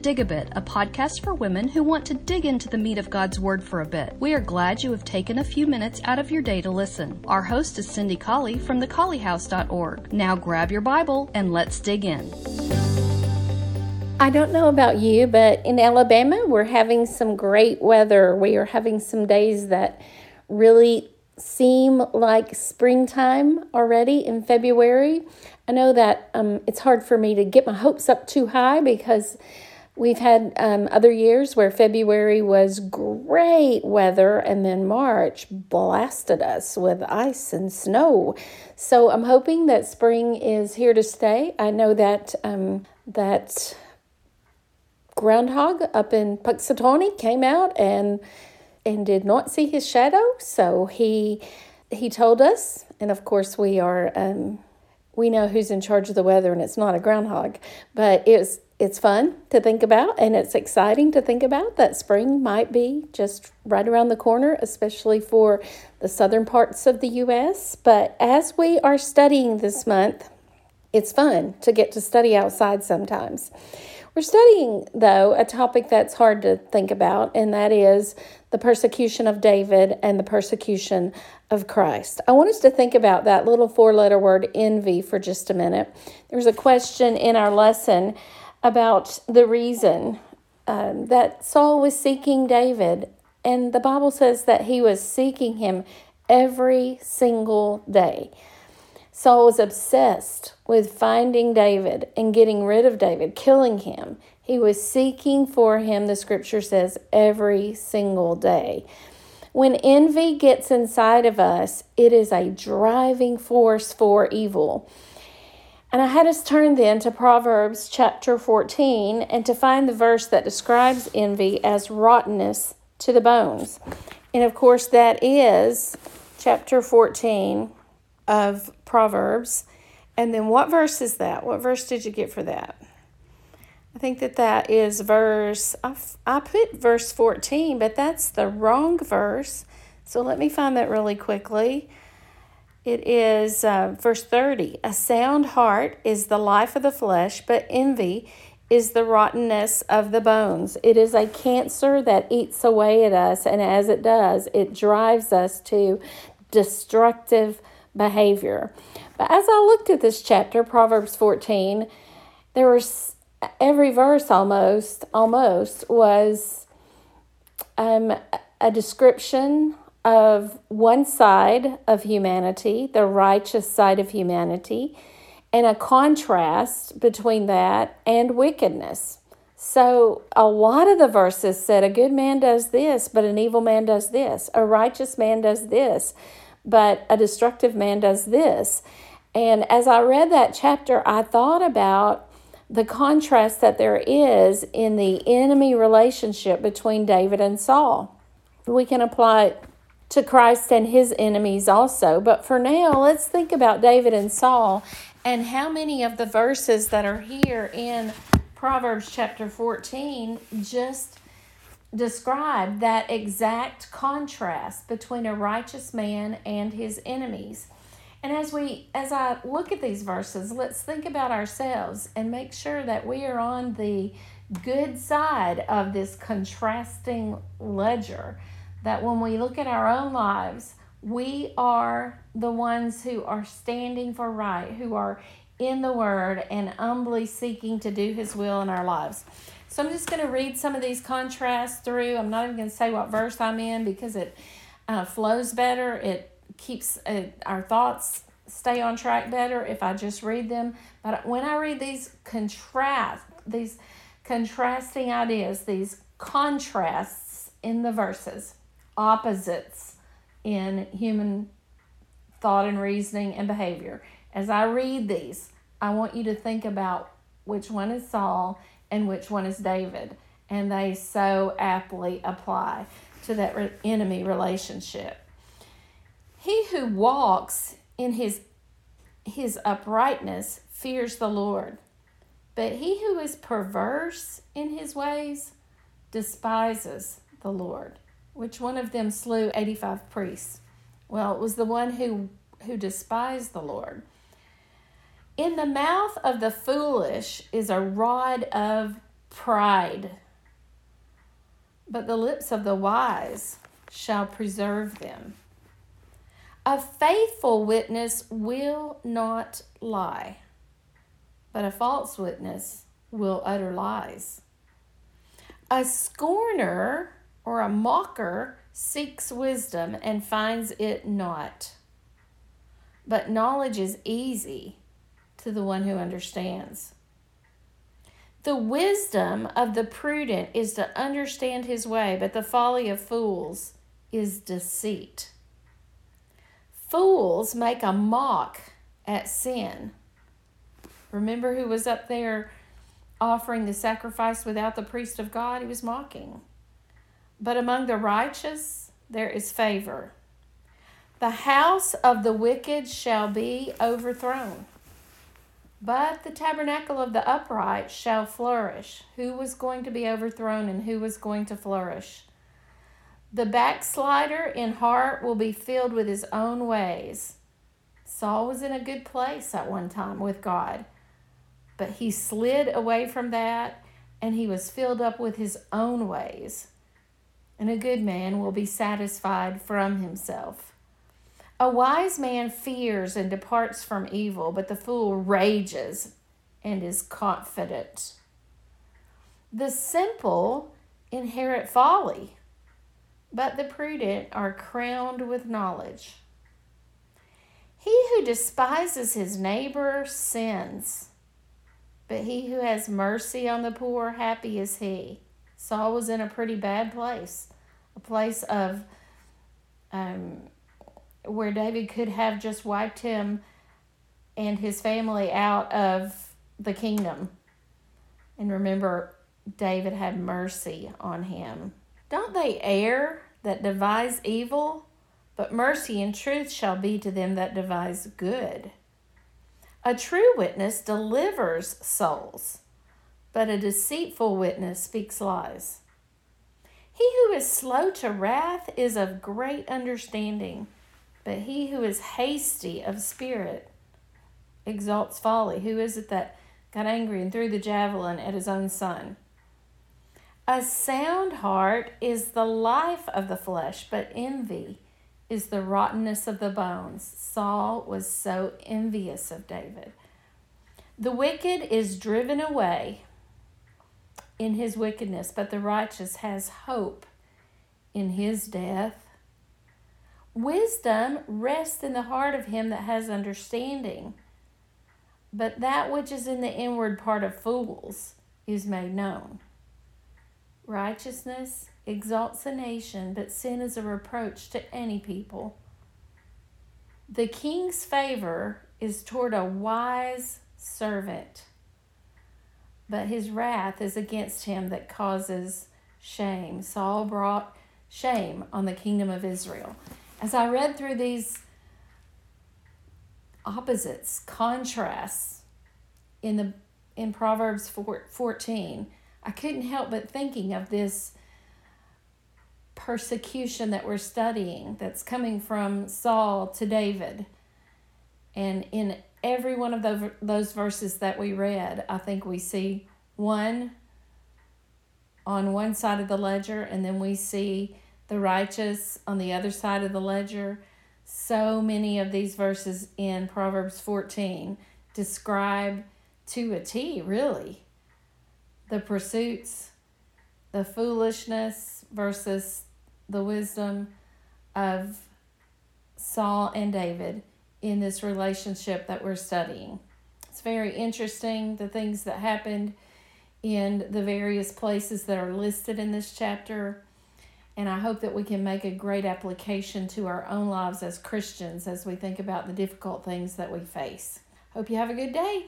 Dig a Bit, a podcast for women who want to dig into the meat of God's Word for a bit. We are glad you have taken a few minutes out of your day to listen. Our host is Cindy Colley from thecolleyhouse.org. Now grab your Bible and let's dig in. I don't know about you, but in Alabama, we're having some great weather. We are having some days that really seem like springtime already in February. I know that um, it's hard for me to get my hopes up too high because we've had um, other years where February was great weather and then March blasted us with ice and snow. So I'm hoping that spring is here to stay. I know that um, that groundhog up in Punxsutawney came out and and did not see his shadow. So he he told us, and of course we are um, we know who's in charge of the weather, and it's not a groundhog. But it's it's fun to think about, and it's exciting to think about that spring might be just right around the corner, especially for the southern parts of the U.S. But as we are studying this month, it's fun to get to study outside sometimes. We're studying, though, a topic that's hard to think about, and that is the persecution of David and the persecution of Christ. I want us to think about that little four letter word envy for just a minute. There's a question in our lesson about the reason um, that Saul was seeking David, and the Bible says that he was seeking him every single day. Saul was obsessed with finding David and getting rid of David, killing him. He was seeking for him, the scripture says, every single day. When envy gets inside of us, it is a driving force for evil. And I had us turn then to Proverbs chapter 14 and to find the verse that describes envy as rottenness to the bones. And of course, that is chapter 14 of Proverbs. And then what verse is that? What verse did you get for that? I think that that is verse, I, I put verse 14, but that's the wrong verse. So let me find that really quickly. It is uh, verse 30. A sound heart is the life of the flesh, but envy is the rottenness of the bones. It is a cancer that eats away at us, and as it does, it drives us to destructive behavior. But as I looked at this chapter, Proverbs 14, there was every verse almost almost was um, a description of one side of humanity, the righteous side of humanity, and a contrast between that and wickedness. So, a lot of the verses said a good man does this, but an evil man does this. A righteous man does this, but a destructive man does this. And as I read that chapter, I thought about the contrast that there is in the enemy relationship between David and Saul. We can apply to Christ and his enemies also. But for now, let's think about David and Saul and how many of the verses that are here in Proverbs chapter 14 just describe that exact contrast between a righteous man and his enemies. And as we as I look at these verses, let's think about ourselves and make sure that we are on the good side of this contrasting ledger. That when we look at our own lives, we are the ones who are standing for right, who are in the Word and humbly seeking to do His will in our lives. So I'm just going to read some of these contrasts through. I'm not even going to say what verse I'm in because it uh, flows better. It keeps uh, our thoughts stay on track better if I just read them. But when I read these contrast, these contrasting ideas, these contrasts in the verses, opposites in human thought and reasoning and behavior. As I read these, I want you to think about which one is Saul and which one is David. And they so aptly apply to that enemy relationship. He who walks in his his uprightness fears the Lord. But he who is perverse in his ways despises the Lord. Which one of them slew 85 priests? Well, it was the one who who despised the Lord. In the mouth of the foolish is a rod of pride, but the lips of the wise shall preserve them. A faithful witness will not lie, but a false witness will utter lies. A scorner or a mocker seeks wisdom and finds it not. But knowledge is easy to the one who understands. The wisdom of the prudent is to understand his way, but the folly of fools is deceit. Fools make a mock at sin. Remember who was up there offering the sacrifice without the priest of God? He was mocking. But among the righteous there is favor. The house of the wicked shall be overthrown, but the tabernacle of the upright shall flourish. Who was going to be overthrown and who was going to flourish? The backslider in heart will be filled with his own ways. Saul was in a good place at one time with God, but he slid away from that and he was filled up with his own ways. And a good man will be satisfied from himself. A wise man fears and departs from evil, but the fool rages and is confident. The simple inherit folly, but the prudent are crowned with knowledge. He who despises his neighbor sins, but he who has mercy on the poor, happy is he. Saul was in a pretty bad place, a place of um, where David could have just wiped him and his family out of the kingdom. And remember, David had mercy on him. Don't they err that devise evil? But mercy and truth shall be to them that devise good. A true witness delivers souls, but a deceitful witness speaks lies. He who is slow to wrath is of great understanding but he who is hasty of spirit exalts folly. Who is it that got angry and threw the javelin at his own son? A sound heart is the life of the flesh, but envy is the rottenness of the bones. Saul was so envious of David. The wicked is driven away in his wickedness, but the righteous has hope in his death. Wisdom rests in the heart of him that has understanding. But that which is in the inward part of fools is made known. Righteousness exalts a nation, but sin is a reproach to any people. The king's favor is toward a wise servant, but his wrath is against him that causes shame. Saul brought shame on the kingdom of Israel as I read through these opposites, contrasts in the in Proverbs 14, I couldn't help but thinking of this persecution that we're studying that's coming from Saul to David. And in every one of those, those verses that we read, I think we see one on one side of the ledger, and then we see the righteous on the other side of the ledger. So many of these verses in Proverbs 14 describe to a T, really, the pursuits, the foolishness versus the wisdom of Saul and David in this relationship that we're studying. It's very interesting the things that happened in the various places that are listed in this chapter. And I hope that we can make a great application to our own lives as Christians as we think about the difficult things that we face. Hope you have a good day.